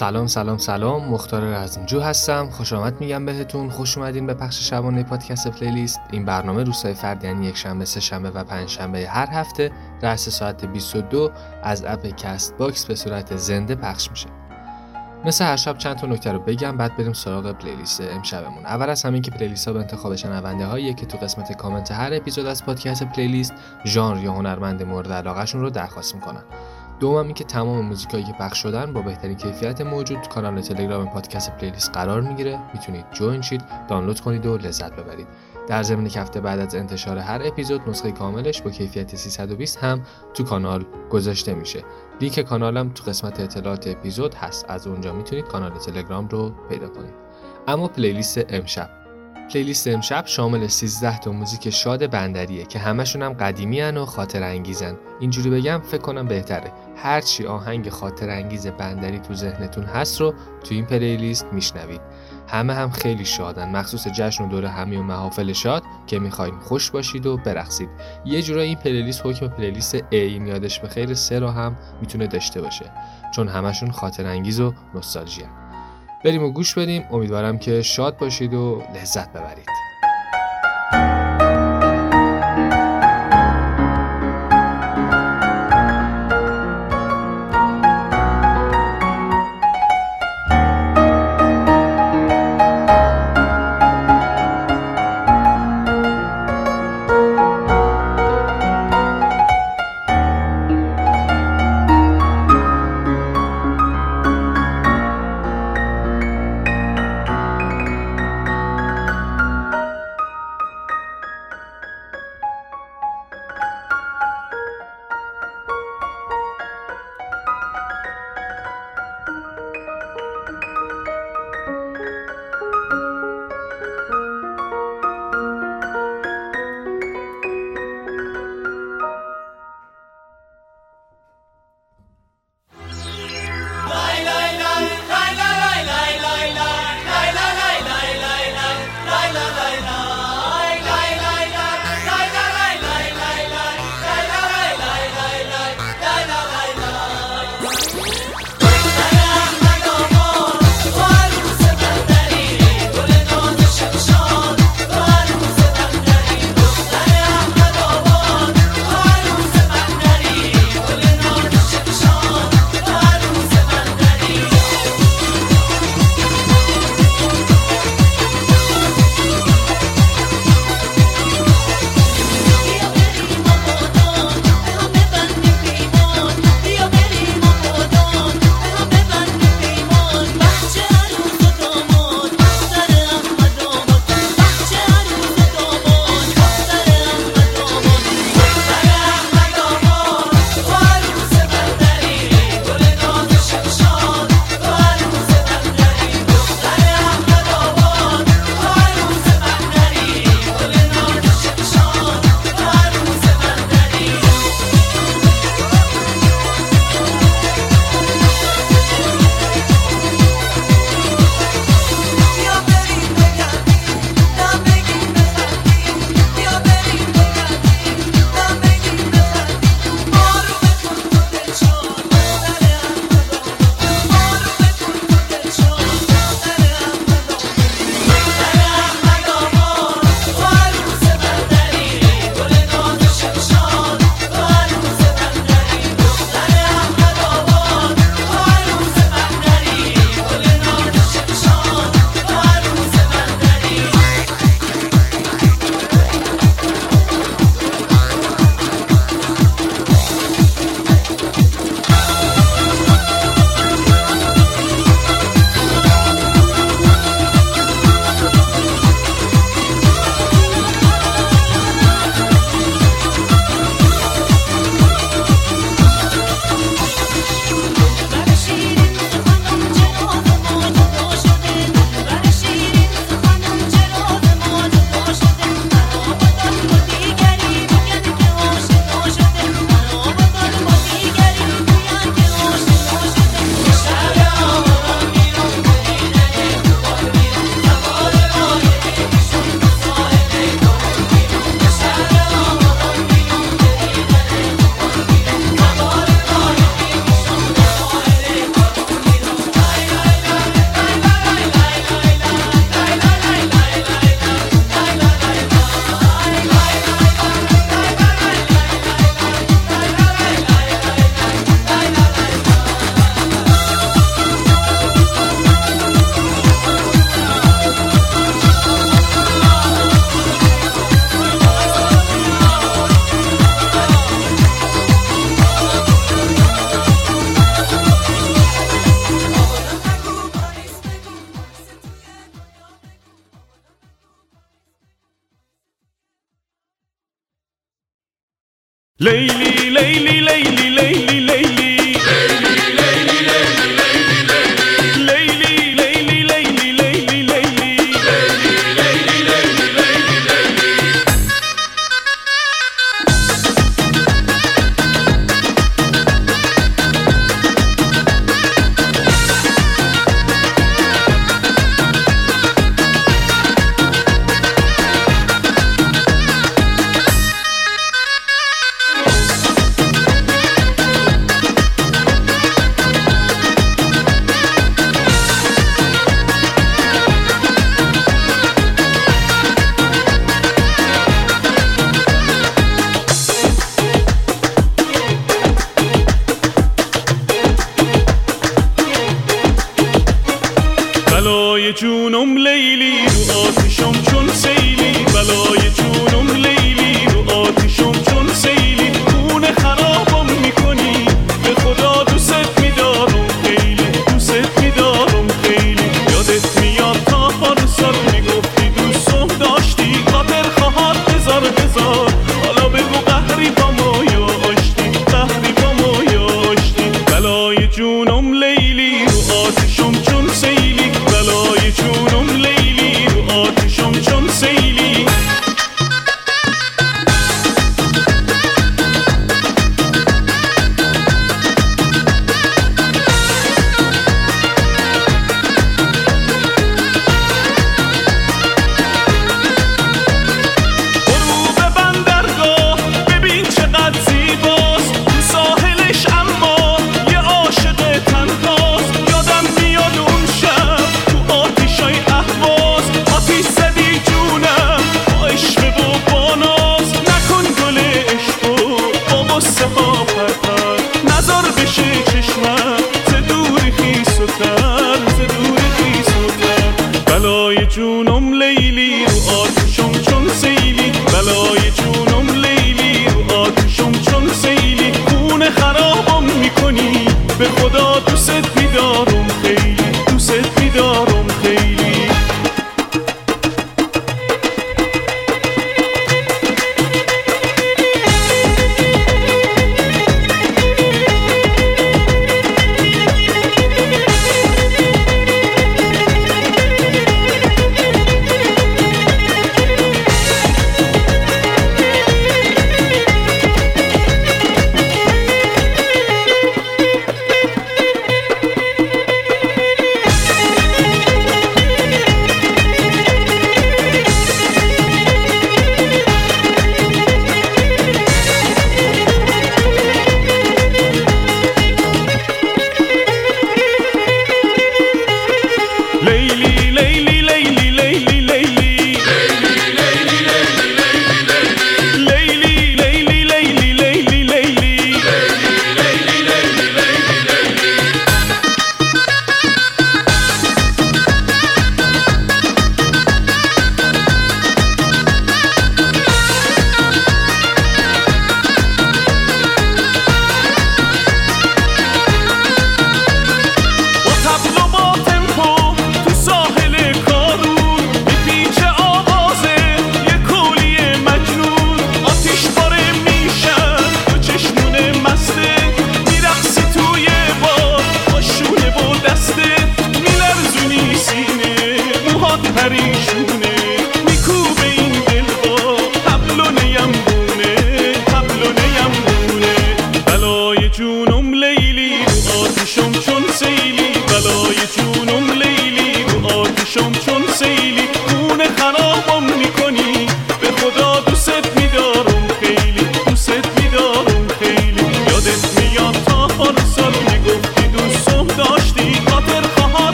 سلام سلام سلام. مختار رزمجو هستم. خوش آمد میگم بهتون. خوش اومدین به پخش شبانه پادکست playlist. این برنامه روزهای فرد یعنی یک شنبه سه شنبه و پنج شنبه هر هفته رأس ساعت 22 از app Castbox به صورت زنده پخش میشه. مثل هر شب چند تا نکته رو بگم بعد بریم سراغ playlist امشبمون. اول از همین که playlist ها به انتخاب شنونده هایی که تو قسمت کامنت هر اپیزود از پادکست playlist ژانر یا هنرمند مورد علاقهشون رو درخواست می‌کنن. دوم اینکه تمام موزیکایی که پخش شدن با بهترین کیفیت موجود کانال تلگرام پادکست playlist قرار می‌گیره. می‌تونید join شید دانلود کنید و لذت ببرید. در ضمن یه هفته بعد از انتشار هر اپیزود نسخه کاملش با کیفیت 320 هم تو کانال گذاشته میشه. لینک کانالم تو قسمت اطلاعات اپیزود هست. از اونجا می‌تونید کانال تلگرام رو پیدا کنید. اما playlist امشب. playlist امشب شامل 13 تا موزیک شاد بندریه که همشون هم قدیمی و خاطره‌انگیزن اینجوری بگم فکر کنم بهتره. هرچی آهنگ خاطر انگیز بندری تو ذهنتون هست رو تو این پلیلیست میشنوید. همه هم خیلی شادن. مخصوص جشن و دور همی و محافل شاد که می‌خواین خوش باشید و برقصید. یه جورایی این پلیلیست حکم پلیلیست این یادش به خیر سه رو هم می‌تونه داشته باشه. چون همشون خاطر انگیز و نوستالژی بریم و گوش بدیم. امیدوارم که شاد باشید و لذت ببرید.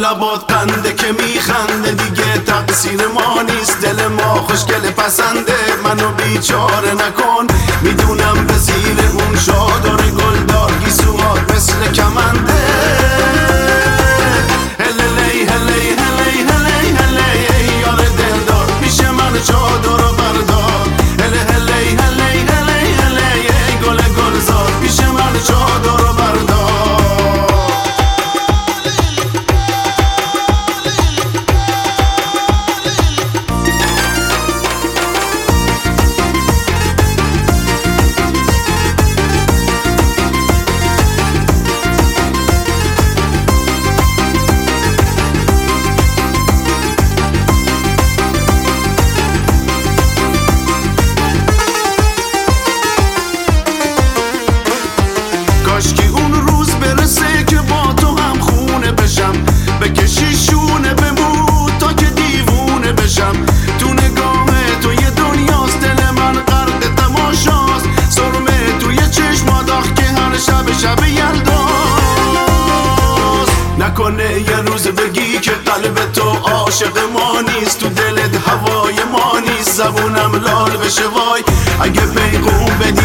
لبات قنده که میخنده. دیگه تقصیر ما نیست. دل ما خوشگل پسنده. منو بیچاره نکن. می‌دونم به زیر اون گل گلدار گیسوات مثل کمنده. هلی هلی هلی هلی هلی یار دلدار. میشه من چادر שוויי, איך גיי פיין קומ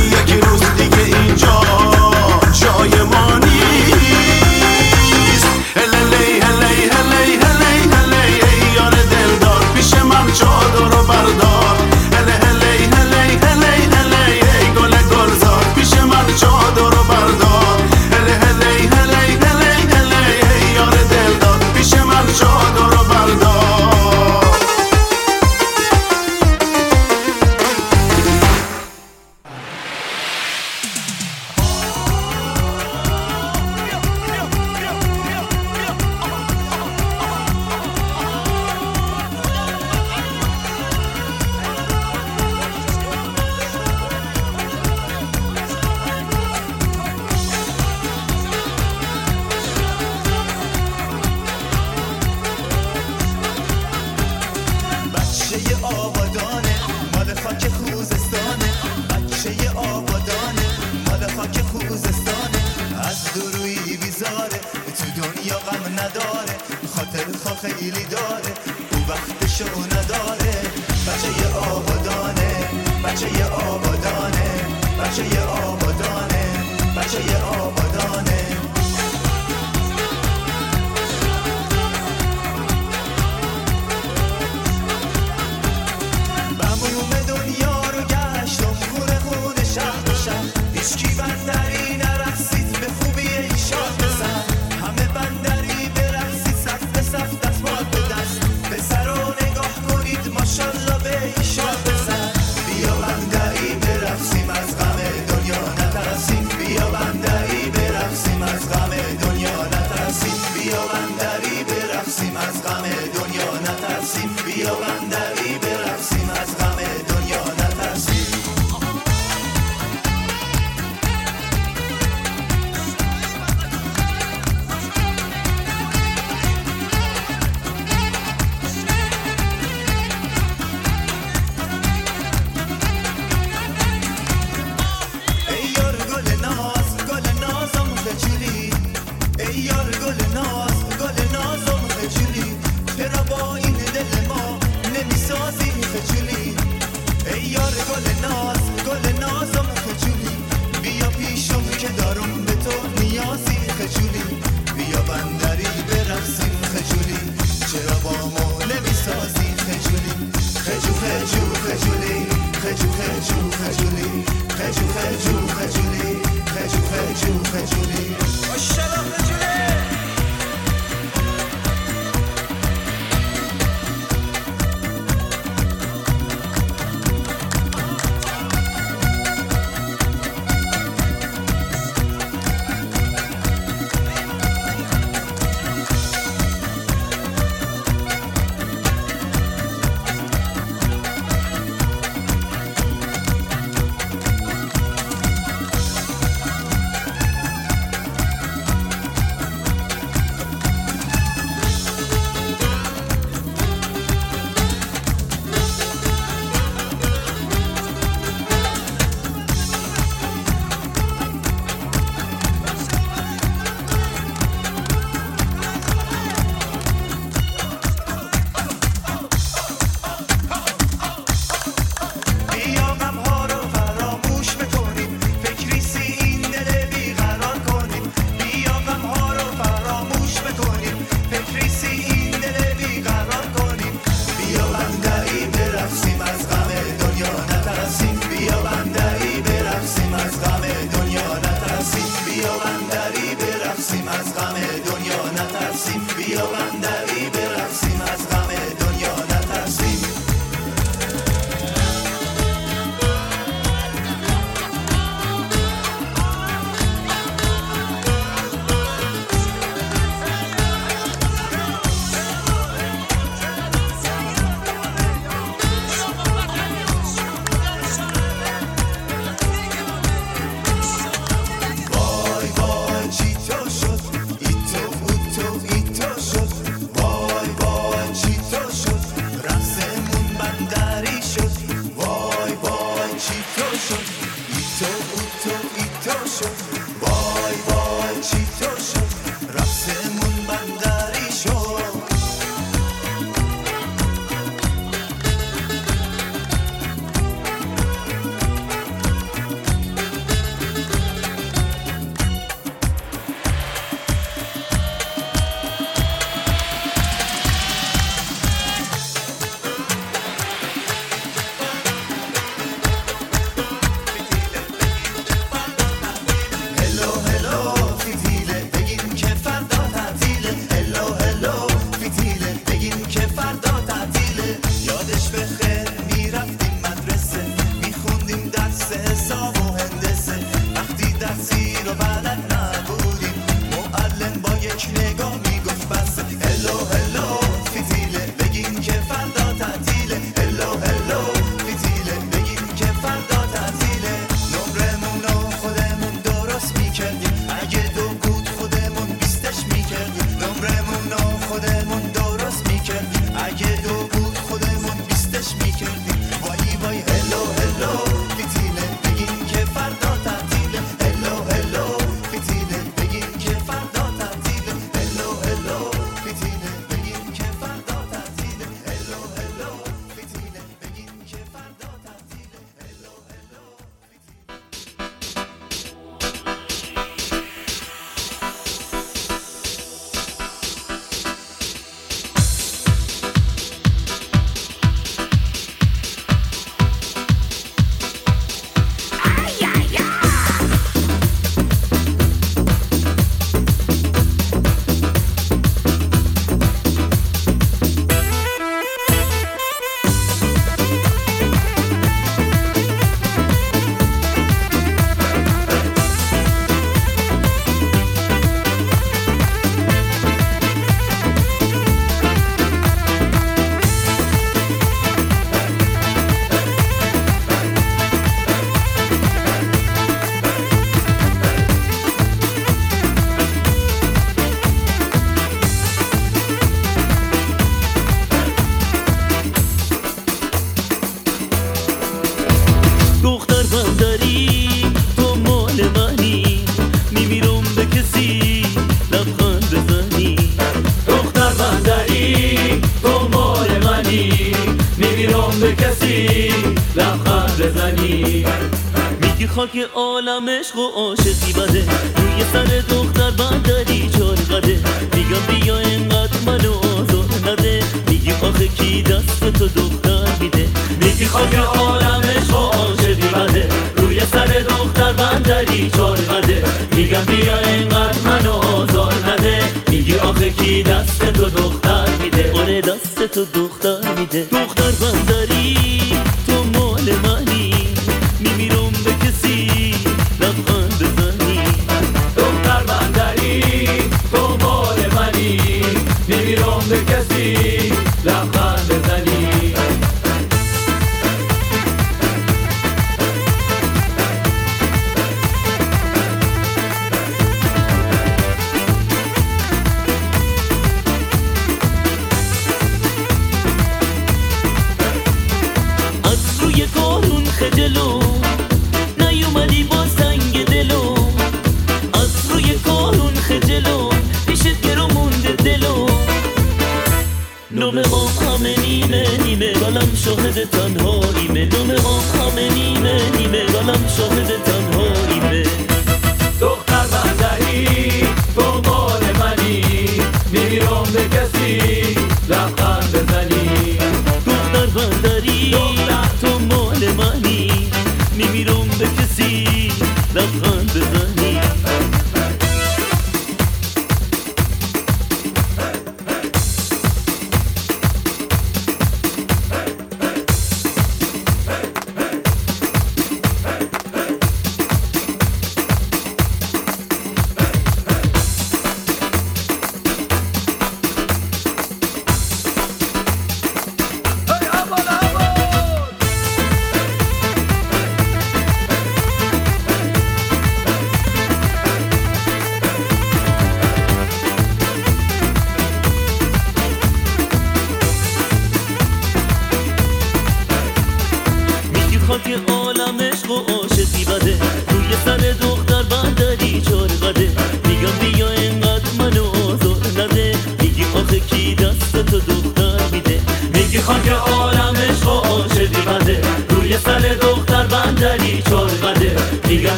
خاک عالم عشق و عاشقی بده. روی سر دختر بندری چار قده. میگم بیا اینقدر منو آزار نده. میگی آخه کی دست تو دختر میده؟ میگی خاک عالم عشق و عاشقی بده. روی سر دختر بندری چار قده. میگم بیا اینقدر منو آزار نده. میگی آخه کی دست تو دختر میده؟ آره دست تو دختر میده. دختر بندری.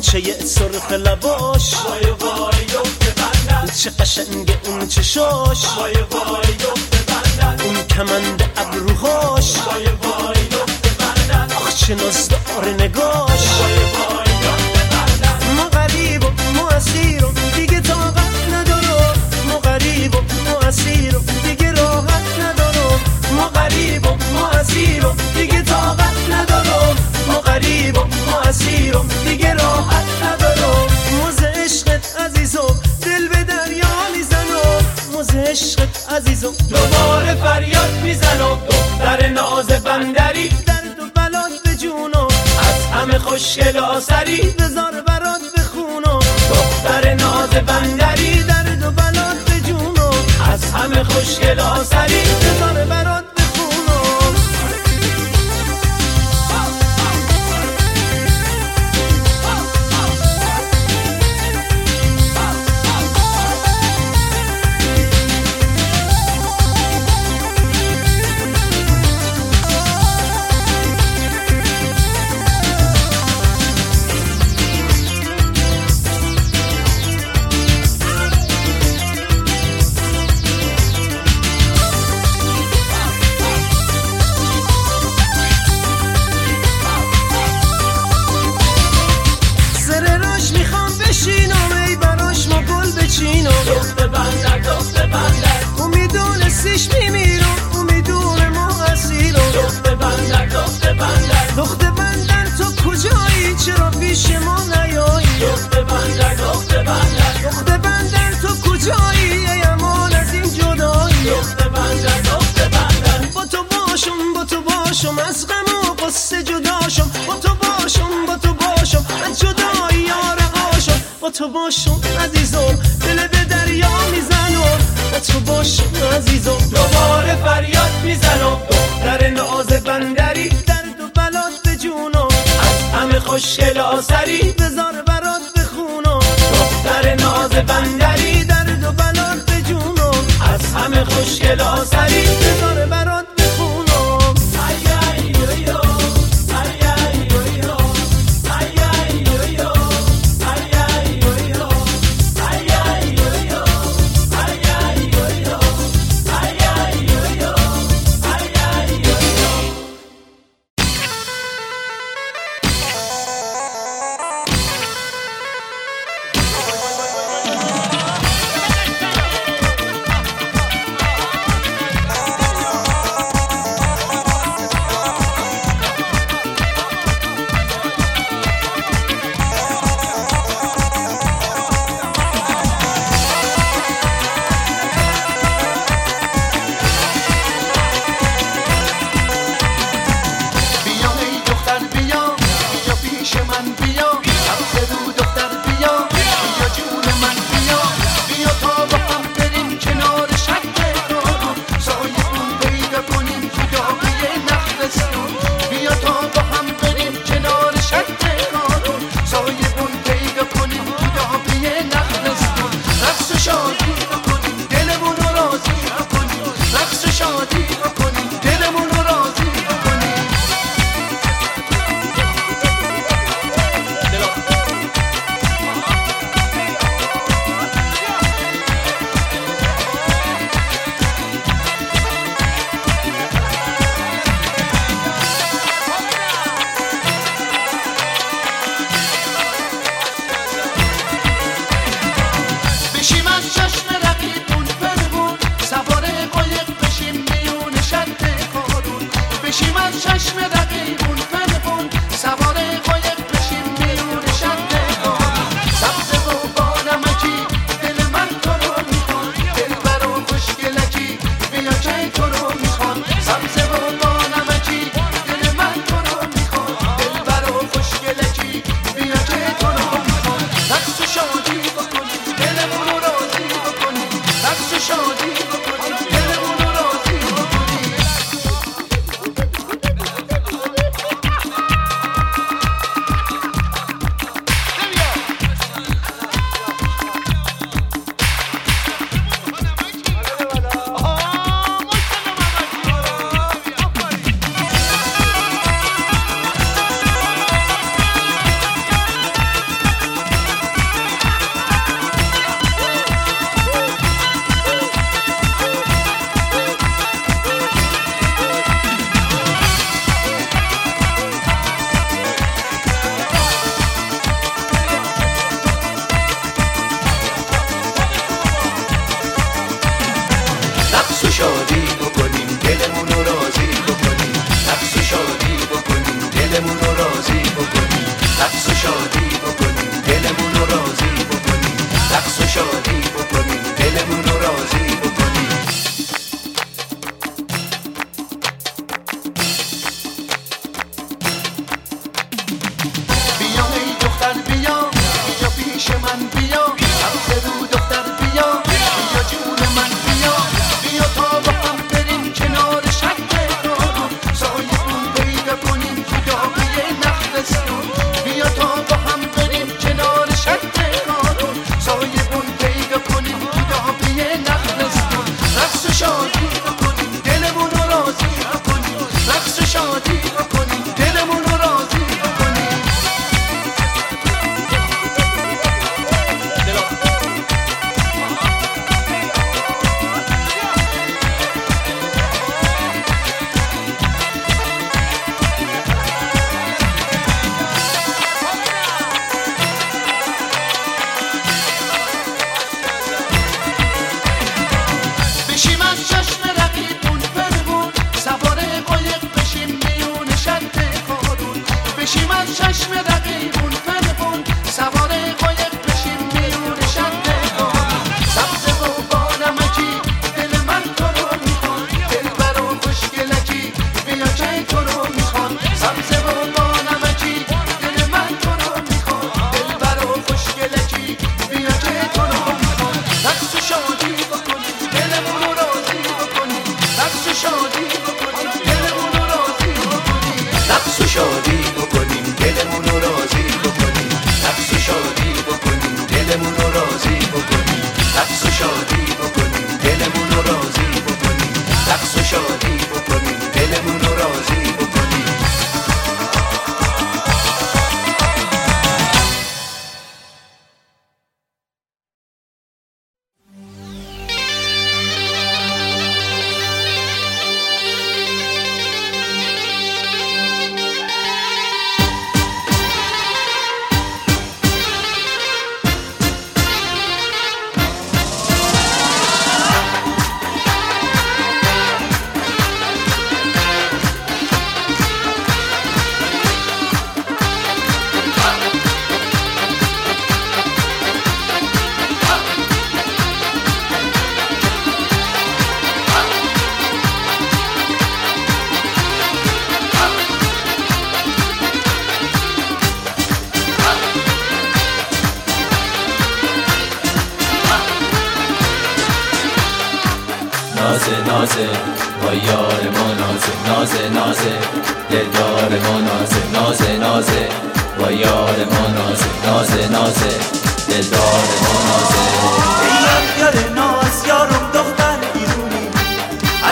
چه یه سرخ لباش؟ وای وای یفت بندن چه قشنگه اون چه شاش؟ وای وای یفت بندن اون کمند ابروهاش؟ وای وای یفت بندن آخ چه نزدار نگاش وای وای یفت بندن ما غریب و ما اسیرم دیگه طاقت ندارم ما غریب و ما اسیرم دیگه ما غریبم ما اسیرم دیگه طاقت ندارم ما غریبم ما اسیرم دیگه راحت ندارم موز عشقت عزیزم دل به دریا می‌زنم موز عشقت عزیزم دوباره فریاد می‌زنم دختر ناز بندری درد و بلات به جونم از همه خوشگل آسری بزار برات بخونم دختر ناز بندری درد و بلات به جونم از همه خوشگل آسری بزار برات جایی امان از این جدایی. دخت از دخت بندن با تو باشم با تو باشم از غم و قصه جداشم. با تو باشم با تو باشم از جدایی آرقاشم با تو باشم عزیزم دل به دریا می‌زنم. با تو باشم عزیزم. دوباره فریاد می‌زنم. دختر ناز بندری. درد و بلات به از همه خوشگل آسری بزار برات بخونم. دختر ناز بندری. خوشگلا سری بزار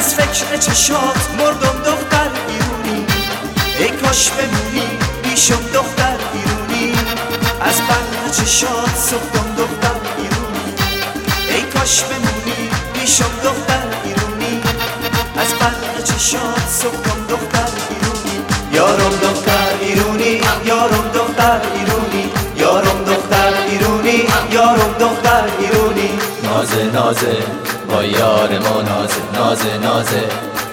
از فکر چشات مردم دختر ایرونی. ای کاش بمونی بیشم دختر ایرونی. از برق چشات سفتم دختر ایرونی. ای کاش بمونی بیشم دختر ایرونی. از برق چشات سفتم دختر ایرونی. یارم دختر ایرونی یارم دختر ایرونی. یارم دختر ایرونی یارم دختر ایرونی. نازه نازه. با یار ما نازه نازه نازه.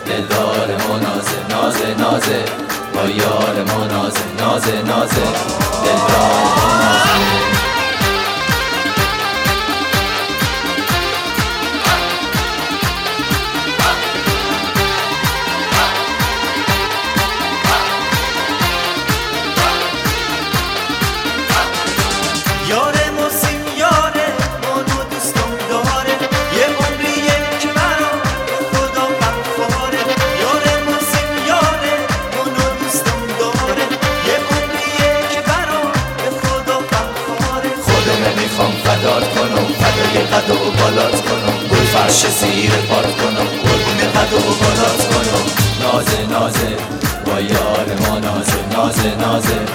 دلدار ما نازه نازه نازه. با یار ما نازه نازه نازه. دلدار ما نازه. زیر پات کنم قربون قد و بالات کنم. نازه نازه با یار ما نازه نازه نازه.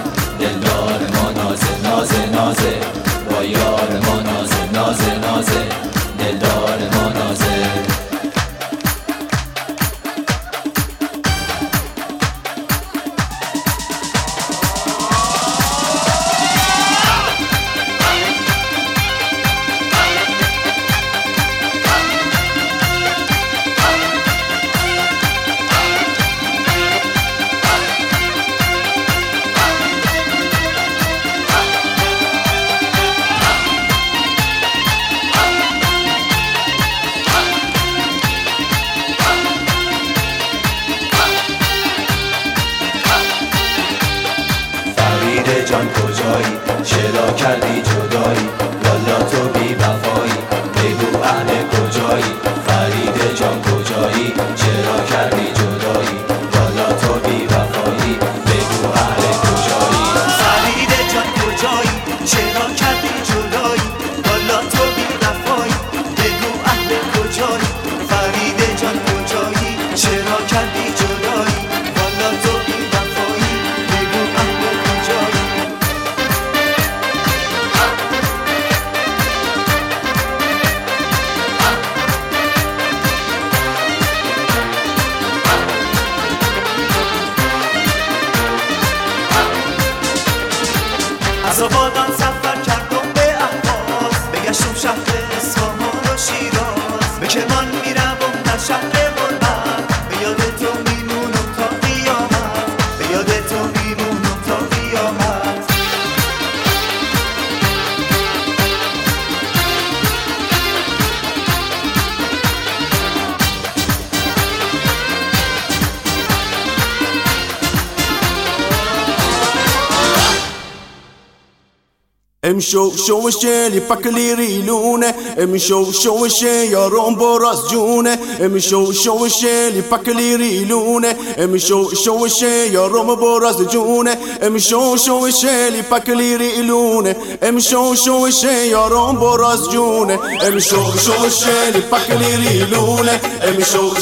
شوشه اللي فك لي ريلونه امشوا شوشه يا روم براس جونه امشوا شوشه اللي فك لي ريلونه امشوا شوشه يا روم براس جونه امشوا شوشه اللي فك لي ريلونه امشوا شوشه يا روم براس جونه امشوا شوشه اللي فك لي ريلونه e mi show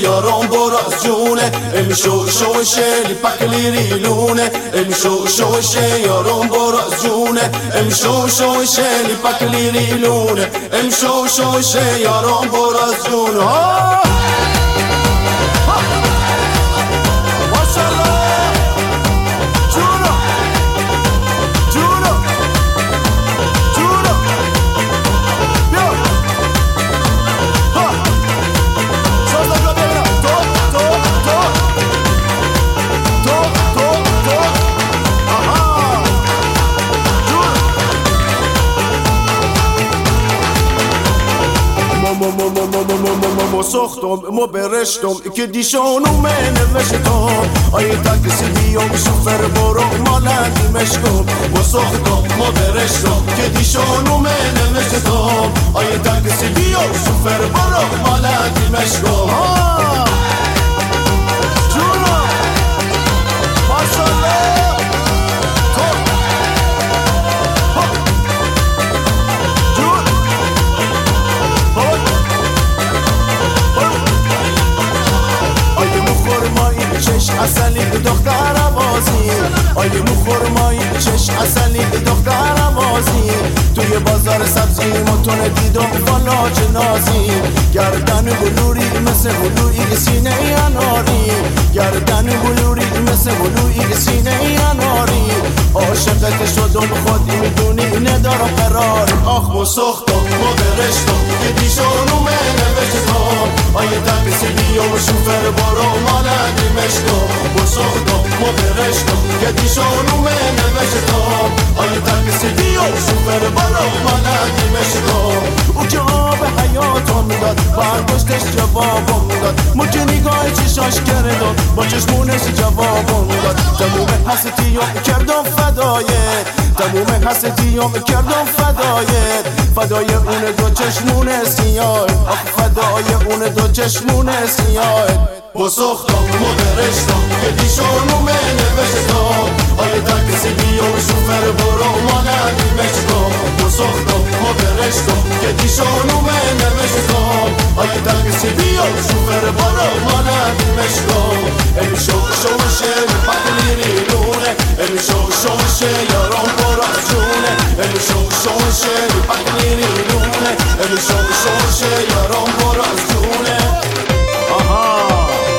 io rombo razione e mi show li pacche li rilune e mi show io rombo razione e mi show li pacche li rilune e mi show io rombo razione oh! مو مو مو مو مو مو مو مو مو سختم مو برشتم که دیشانو من نوشتم. آیه تاکسی بیام شفر برو مالت مشکم. مو سختم مو برشتم. که دیشانو من نوشتم. آیه تاکسی بیام شفر برو مالت مشکم. چش اصلی دختر بازی آیه مو خورمایی چش اصلی دختر بازی توی بازار سبزی متون دیدم فلاج نازی گردن بلوری مثل بلوری سینه اناری. گردن بلوری مثل بلوری سینه اناری. عاشقت شدم خودی می‌دونی ندارم قرار. آخ و سختم و برشتم که دیشانو نوشتم آیه تقصیلی و شوفر برو مال دیمشتم و سختم و برشتم که دیشانو نوشتم آیه تقصیلی و شوفر برو مال دیمشتم او که آب حیاتم داد برداشتش جوابم داد. مو که نگاه چشاش کردم با چشمونش جوابم داد. تموم حسیتیام کردم فدایت تموم حسیتیام کردم فدایت فدای اون دو چشمون سیاه. فدای اون دو چشمون سیاه. بسختم و برشتم که دیشانو نوشتم آیه تکسی بیا و شوفر برو مانه مشتم بسختم و برشتم که دیشانو نوشتم آیه تکسی بیا و شوفر برو مانه مشتم ای شو شوشه بقلی لونه ای شو شوشه یارم برا جونه. ای شو شوشه بقلی لونه ای شو شوشه یارم برا جونه. Aha!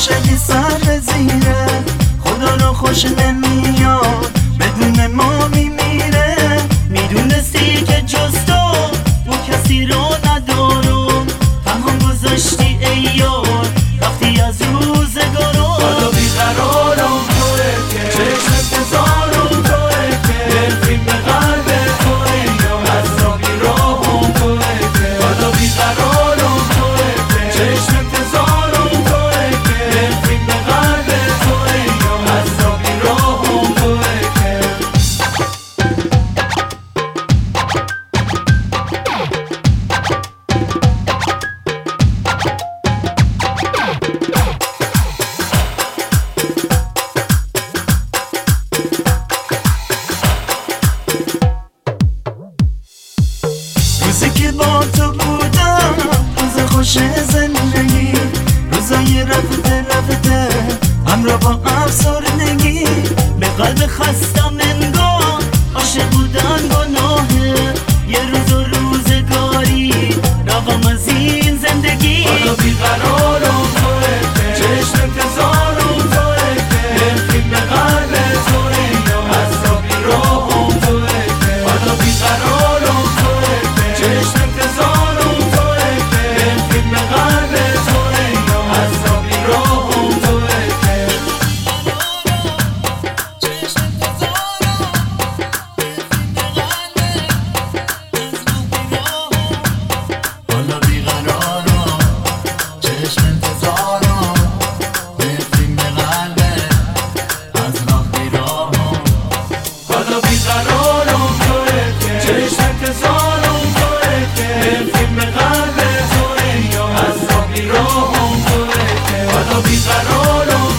عاشقی سر زیره. خدا رو خوش نمیاد Pizarro, Pizarro,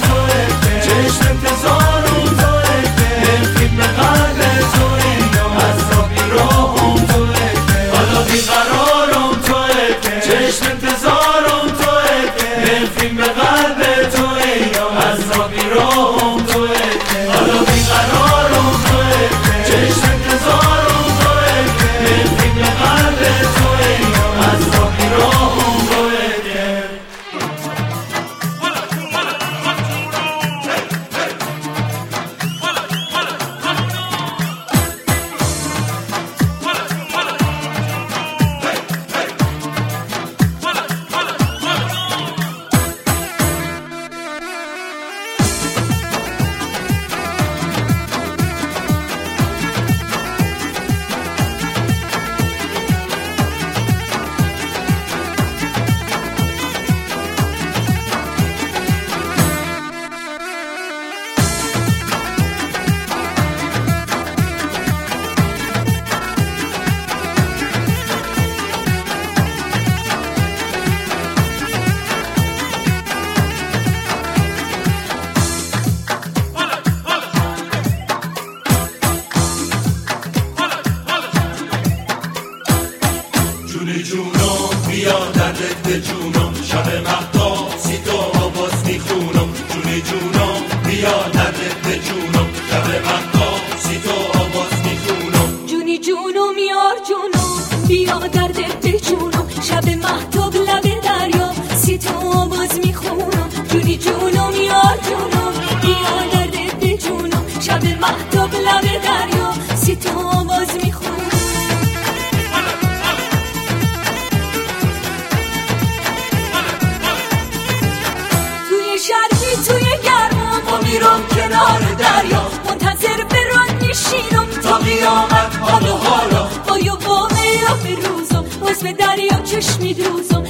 و دریا چشمی دوزم.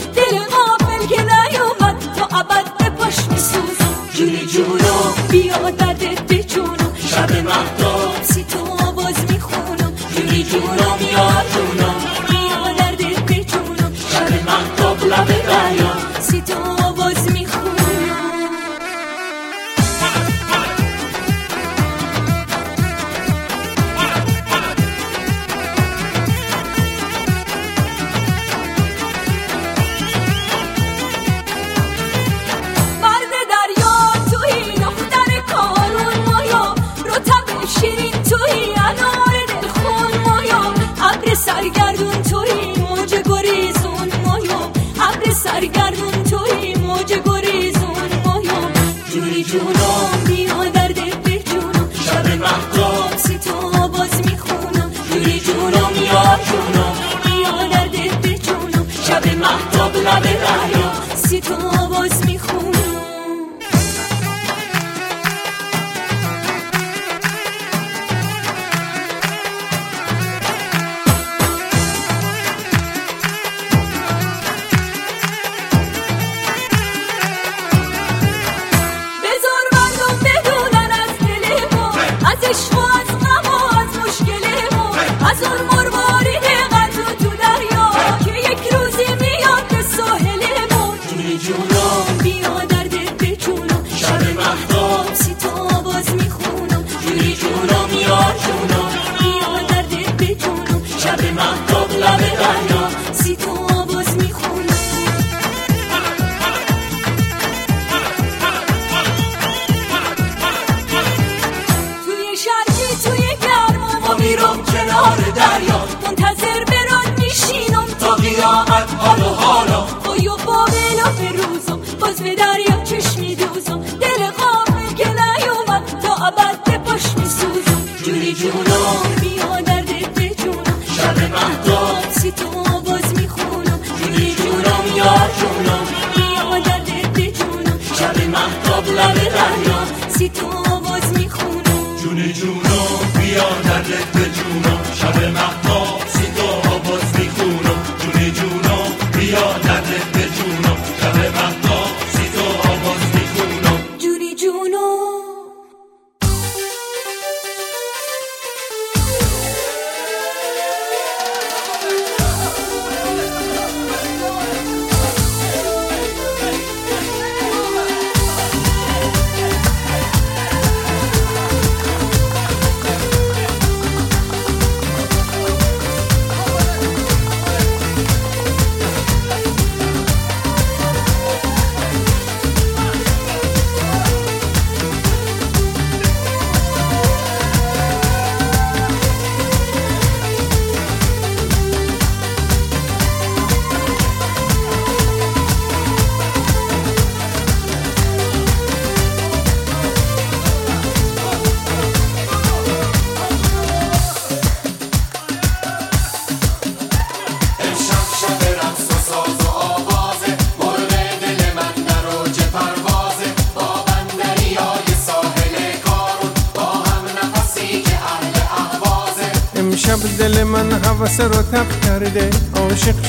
جونم بیا دردت بجونم شب مهتاب ستو باز می‌خونم جونی جونم یار جونم بیا درد بجونم شب مهتاب لب دریا ستو باز می‌خونم جونی جونم بیا درد بجونم شب مهتاب.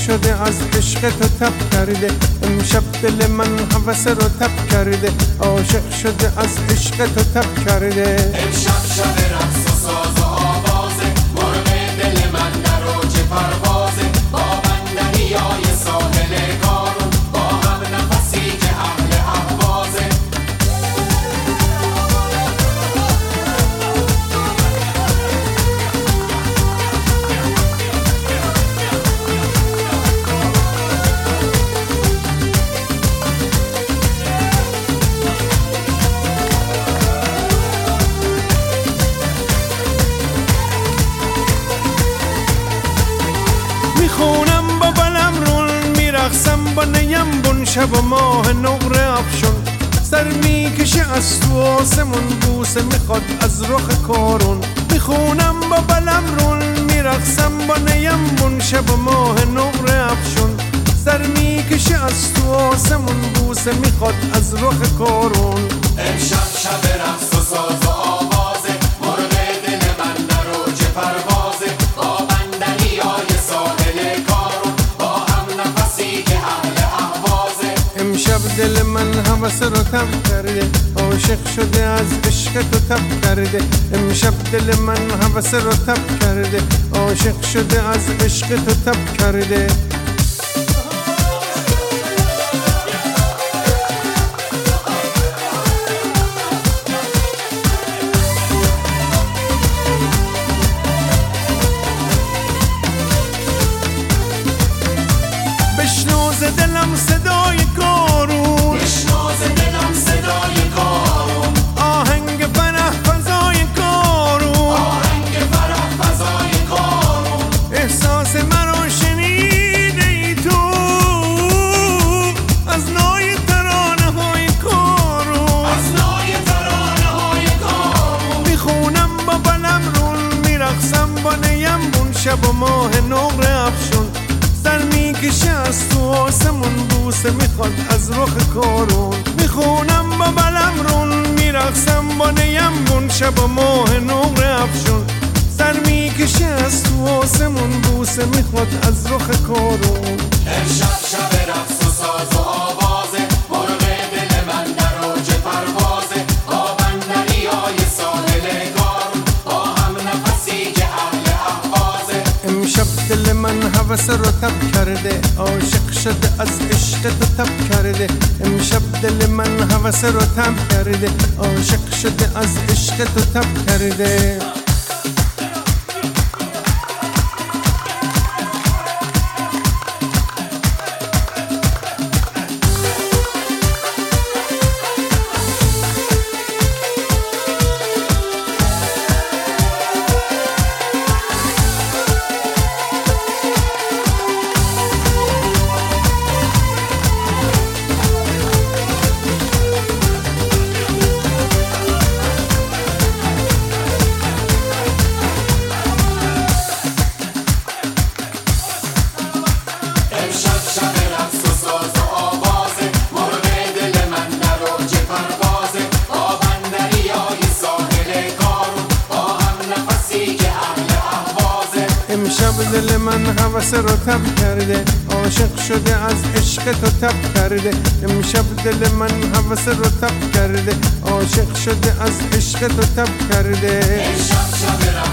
شده از عشق تو تب کرده. امشب دل من حوث رو تب کرده. عاشق شده از عشق تو تب کرده. امشب شده میرقصم با نیم بون شب و ماه نقره افشون سر می‌کشه از تو آسمون بوسه می‌خواد از رخ کارون. می‌خونم با بلم رون میرقصم با نیم بون شب و ماه نقره افشون سر می‌کشه از تو آسمون بوسه می‌خواد از رخ کارون. امشب شب رقص و ساز دل من هوس رو تب کرده. عاشق شده از عشق تو تب کرده. امشب دل من هوس رو تب کرده. عاشق شده از عشق تو تب کرده. می‌خواد از رخ کارون امشب شب رقص و ساز و آوازه. مرغ دل من در اوج پروازه. با بندری های ساحل کارون با هم نفسی که اهل احوازه امشب دل من هوس رو تب کرده. عاشق شده از عشق تو تب کرده. امشب دل من هوس رو تب کرده. عاشق شده از عشق تو تب کرده. دل من هوس رو تب کرده عاشق شده از عشق تو تب کرده. شب رقص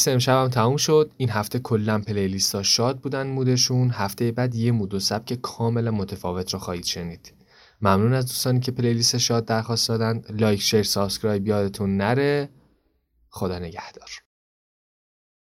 playlist امشبم تموم شد. این هفته کلا playlist ها شاد بودن mood شون. هفته بعد یه mood و سبک کامل متفاوت رو خواهید شنید. ممنون از دوستانی که playlist شاد درخواست دادن. like share subscribe یادتون نره. خدا نگهدار.